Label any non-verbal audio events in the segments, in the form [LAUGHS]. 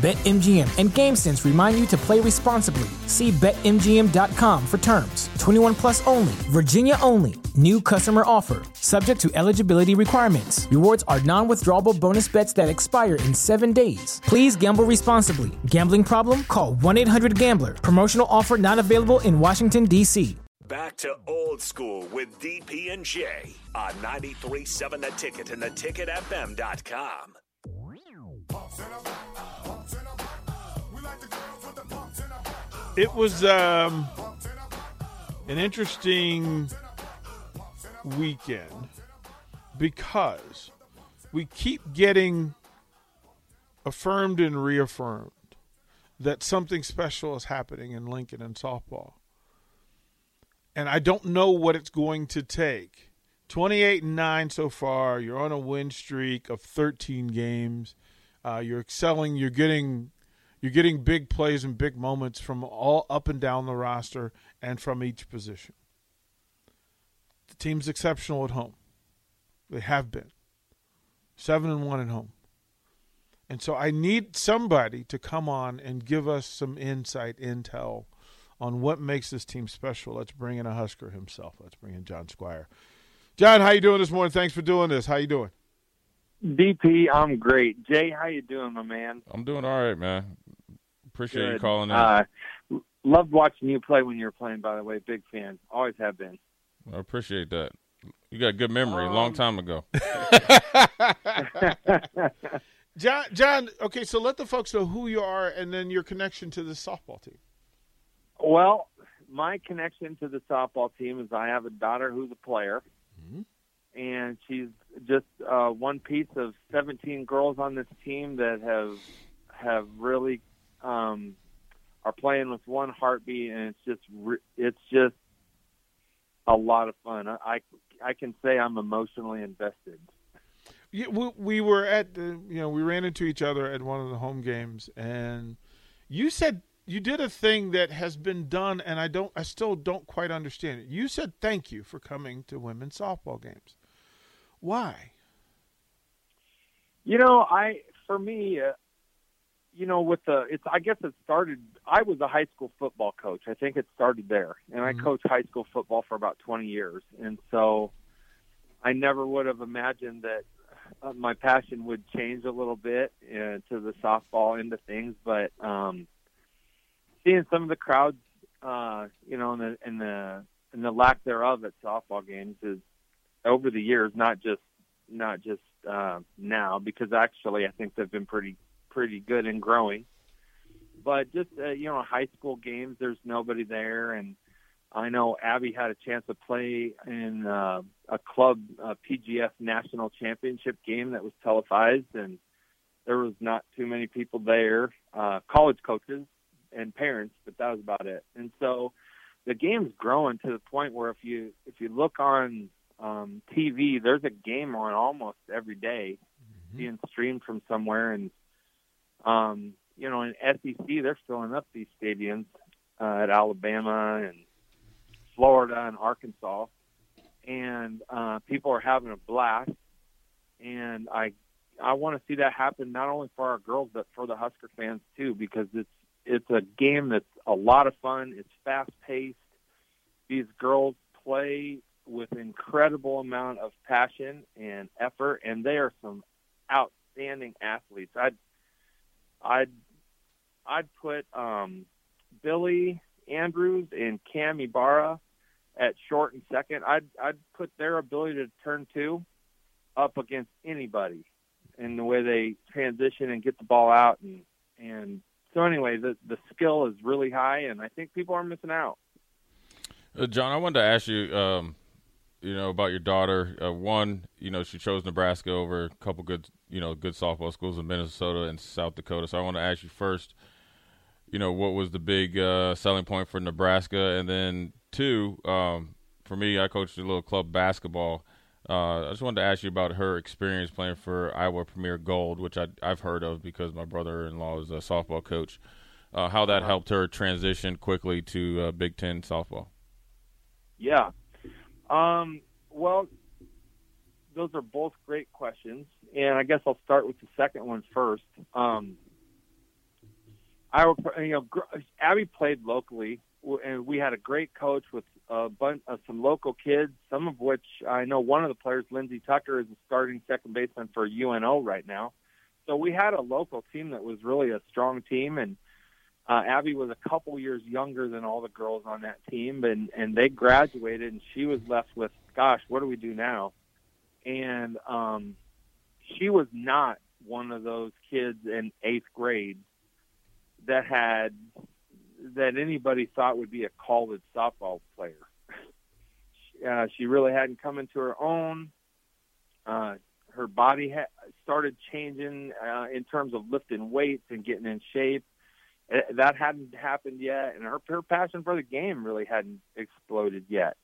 BetMGM and GameSense remind you to play responsibly. See BetMGM.com for terms. 21 plus only, Virginia only. New customer offer, subject to eligibility requirements. Rewards are non withdrawable bonus bets that expire in seven days. Please gamble responsibly. Gambling problem? Call 1 800 Gambler. Promotional offer not available in Washington, D.C. Back to old school with DP and J on 93.7 The Ticket and theticketfm.com. It was um, an interesting weekend because we keep getting affirmed and reaffirmed that something special is happening in Lincoln and softball. And I don't know what it's going to take. 28 and 9 so far. You're on a win streak of 13 games. Uh, you're excelling. You're getting you're getting big plays and big moments from all up and down the roster and from each position. The team's exceptional at home. They have been. 7 and 1 at home. And so I need somebody to come on and give us some insight, intel on what makes this team special. Let's bring in a Husker himself. Let's bring in Jon Squier. Jon, how you doing this morning? Thanks for doing this. How you doing? DP, I'm great. Jay, how you doing, my man? I'm doing all right, man. Appreciate Good. you calling in. Uh, loved watching you play when you were playing. By the way, big fan. Always have been. I appreciate that. You got good memory. Um, long time ago. [LAUGHS] [LAUGHS] Jon, Jon, okay, so let the folks know who you are and then your connection to the softball team. Well, my connection to the softball team is I have a daughter who's a player, and she's just uh, one piece of 17 girls on this team that have have really um, are playing with one heartbeat, and it's just re- it's just a lot of fun. I I, I can say I'm emotionally invested. Yeah, we, we were at the, you know, we ran into each other at one of the home games, and you said you did a thing that has been done, and I don't, I still don't quite understand it. You said thank you for coming to women's softball games. Why? You know, I for me, uh, you know, with the it's I guess it started. I was a high school football coach. I think it started there, and I Mhm. coached high school football for about 20 years, and so I never would have imagined that uh, my passion would change a little bit uh, to the softball end of things. But um, seeing some of the crowds, uh, you know, and the and the and the lack thereof at softball games is over the years, not just not just uh, now, because actually I think they've been pretty pretty good and growing. But just uh, you know, high school games, there's nobody there, and I know Abbie had a chance to play in uh, a club uh, PGF national championship game that was televised, and there was not too many people there, uh, college coaches and parents, but that was about it. And so the game's growing to the point where if you if you look on um, TV, there's a game on almost every day being streamed from somewhere, and um, you know, in SEC, they're filling up these stadiums uh, at Alabama and Florida and Arkansas, and uh, people are having a blast. And I, I want to see that happen not only for our girls but for the Husker fans too, because it's it's a game that's a lot of fun. It's fast paced. These girls play with incredible amount of passion and effort, and they are some outstanding athletes. I'd I'd I'd put um, Billie Andrews and Cam Ibarra at short and second. I'd I'd put their ability to turn two up against anybody in the way they transition and get the ball out and and so anyway the the skill is really high and I think people are missing out. Uh, Jon, I wanted to ask you, um, you know, about your daughter. Uh, one, you know, she chose Nebraska over a couple good, you know, good softball schools in Minnesota and South Dakota. So I want to ask you first, you know, what was the big uh, selling point for Nebraska, and then two, um, for me, I coached a little club basketball. Uh, I just wanted to ask you about her experience playing for Iowa Premier Gold, which I, have heard of because my brother-in-law is a softball coach. Uh, how that helped her transition quickly to uh, Big Ten softball. Yeah. Um, well, those are both great questions, and I guess I'll start with the second one first. Um, I, you know, Abbie played locally, and we had a great coach with a bunch of some local kids. Some of which I know one of the players, Lindsey Tucker, is a starting second baseman for UNO right now. So we had a local team that was really a strong team, and uh, Abbie was a couple years younger than all the girls on that team, and and they graduated, and she was left with, gosh, what do we do now? And um, she was not one of those kids in eighth grade that had that anybody thought would be a college softball player. [LAUGHS] Uh, she really hadn't come into her own. Uh, her body ha- started changing uh, in terms of lifting weights and getting in shape. Uh, that hadn't happened yet, and her, her passion for the game really hadn't exploded yet.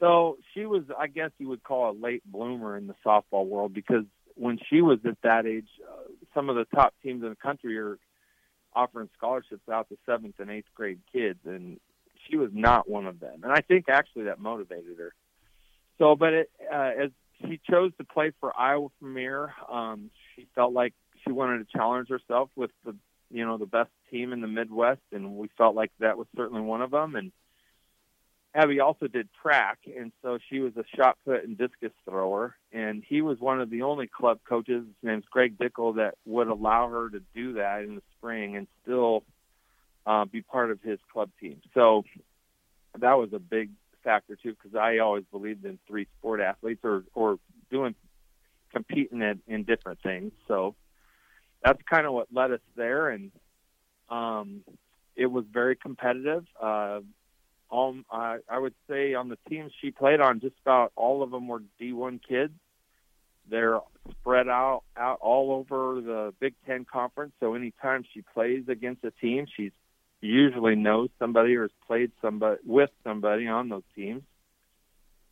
So she was, I guess you would call a late bloomer in the softball world because when she was at that age, uh, some of the top teams in the country are offering scholarships out to seventh and eighth grade kids, and she was not one of them. And I think actually that motivated her. So, but it, uh, as she chose to play for Iowa Premier, um, she felt like she wanted to challenge herself with the you know the best team in the Midwest, and we felt like that was certainly one of them. And Abbie also did track, and so she was a shot put and discus thrower. And he was one of the only club coaches, his name's Greg Dickel, that would allow her to do that in the spring and still uh, be part of his club team. So that was a big factor too, because I always believed in three sport athletes or or doing competing in, in different things. So that's kind of what led us there, and um, it was very competitive. Uh, all I, I would say on the teams she played on, just about all of them were D1 kids. They're spread out out all over the Big Ten conference. So anytime she plays against a team, she's usually knows somebody or has played somebody with somebody on those teams.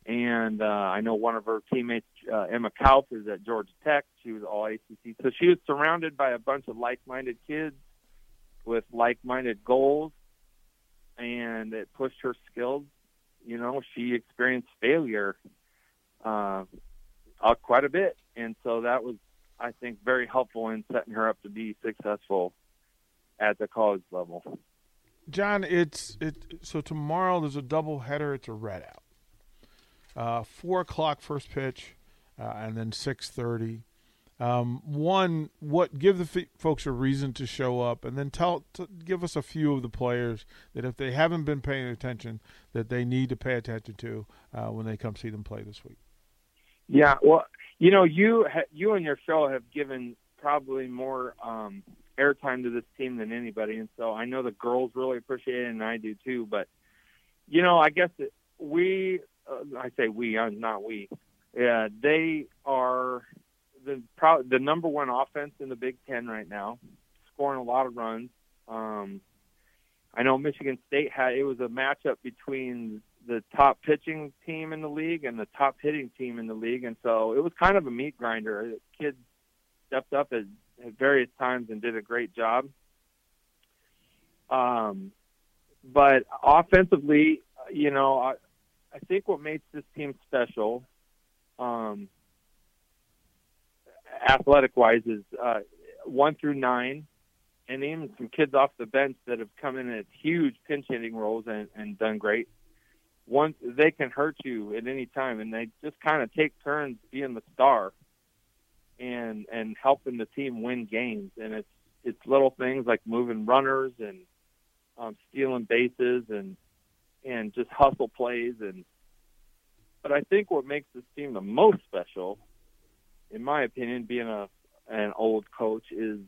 And uh, I know one of her teammates, uh, Emma Kauth, is at Georgia Tech. She was all ACC, so she was surrounded by a bunch of like-minded kids with like-minded goals and it pushed her skills. You know, she experienced failure uh, uh, quite a bit, and so that was, I think, very helpful in setting her up to be successful at the college level. Jon, it's it. So tomorrow there's a double header. It's a red out. Uh, Four o'clock first pitch, uh, and then six thirty. Um, one, what give the f- folks a reason to show up, and then tell give us a few of the players that if they haven't been paying attention, that they need to pay attention to uh, when they come see them play this week. Yeah, well, you know, you ha- you and your show have given probably more um, airtime to this team than anybody, and so I know the girls really appreciate it, and I do too. But you know, I guess we, uh, I say we, I'm not we. Yeah, they are the pro- the number one offense in the Big Ten right now, scoring a lot of runs. Um, I know Michigan State had it was a matchup between the top pitching team in the league and the top hitting team in the league, and so it was kind of a meat grinder. Kids stepped up at, at various times and did a great job. Um, but offensively, you know, I, I think what makes this team special um, athletic wise is uh, one through nine, and even some kids off the bench that have come in at huge pinch hitting roles and, and done great. One, they can hurt you at any time, and they just kind of take turns being the star and and helping the team win games. And it's it's little things like moving runners and um, stealing bases and and just hustle plays and. But I think what makes this team the most special in my opinion, being a an old coach, is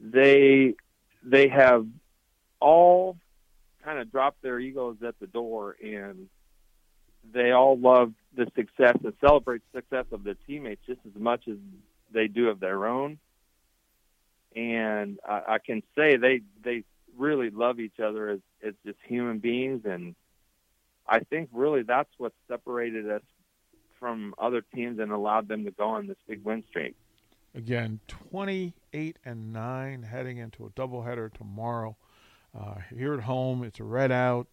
they they have all kind of drop their egos at the door and they all love the success and celebrate the success of their teammates just as much as they do of their own. And I, I can say they they really love each other as as just human beings, and I think really that's what separated us from other teams and allowed them to go on this big win streak. Again, 28 and 9 heading into a doubleheader tomorrow. Uh, here at home, it's a red out.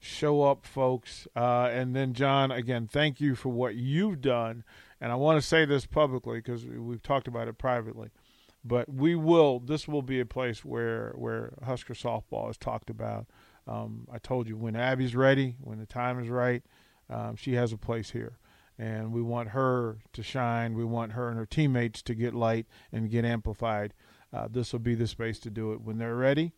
Show up, folks. Uh, and then, Jon, again, thank you for what you've done. And I want to say this publicly because we've talked about it privately. But we will, this will be a place where, where Husker softball is talked about. Um, I told you when Abbie's ready, when the time is right, um, she has a place here and we want her to shine. We want her and her teammates to get light and get amplified. Uh, this will be the space to do it. When they're ready,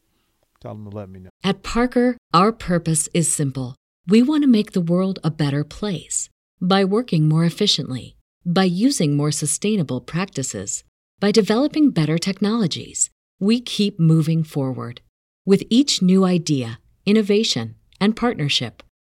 tell them to let me know. At Parker, our purpose is simple. We want to make the world a better place by working more efficiently, by using more sustainable practices, by developing better technologies. We keep moving forward. With each new idea, innovation, and partnership,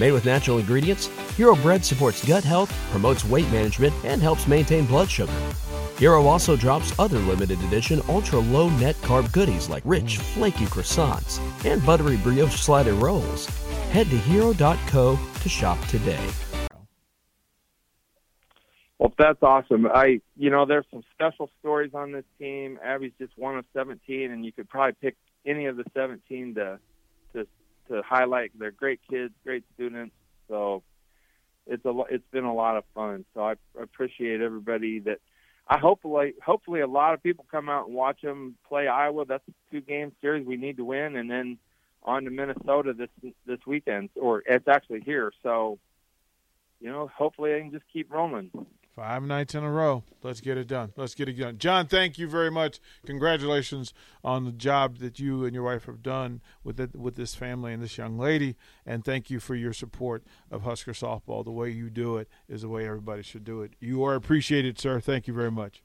Made with natural ingredients, Hero Bread supports gut health, promotes weight management, and helps maintain blood sugar. Hero also drops other limited edition ultra low net carb goodies like rich, flaky croissants and buttery brioche slider rolls. Head to hero.co to shop today. Well, that's awesome. I, you know, there's some special stories on this team. Abbie's just one of 17, and you could probably pick any of the 17 to to to highlight. They're great kids, great students. So it's a it's been a lot of fun. So I appreciate everybody that. I hopefully hopefully a lot of people come out and watch them play Iowa. That's a two game series we need to win, and then on to Minnesota this this weekend, or it's actually here. So you know, hopefully I can just keep rolling. Five nights in a row. Let's get it done. Let's get it done. Jon, thank you very much. Congratulations on the job that you and your wife have done with it, with this family and this young lady. And thank you for your support of Husker softball. The way you do it is the way everybody should do it. You are appreciated, sir. Thank you very much.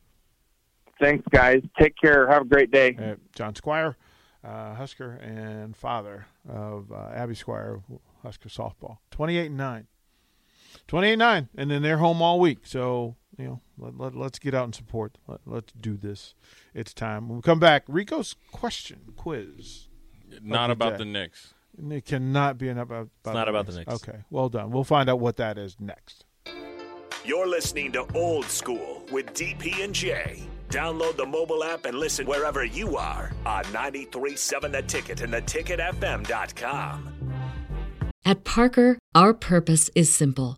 Thanks, guys. Take care. Have a great day. Uh, Jon Squier, uh, Husker, and father of uh, Abbie Squier, Husker softball. 28 and 9. 28 9 and then they're home all week so you know let, let, us get out and support let, let's do this it's time when we come back rico's question quiz not about day. the Knicks. It cannot be about. about it's not the about Knicks. the Knicks. Okay, well done. We'll find out what that is next. You're listening to Old School with DP and J. Download the mobile app and listen wherever you are on 93.7 The Ticket and theticketfm.com. At Parker, our purpose is simple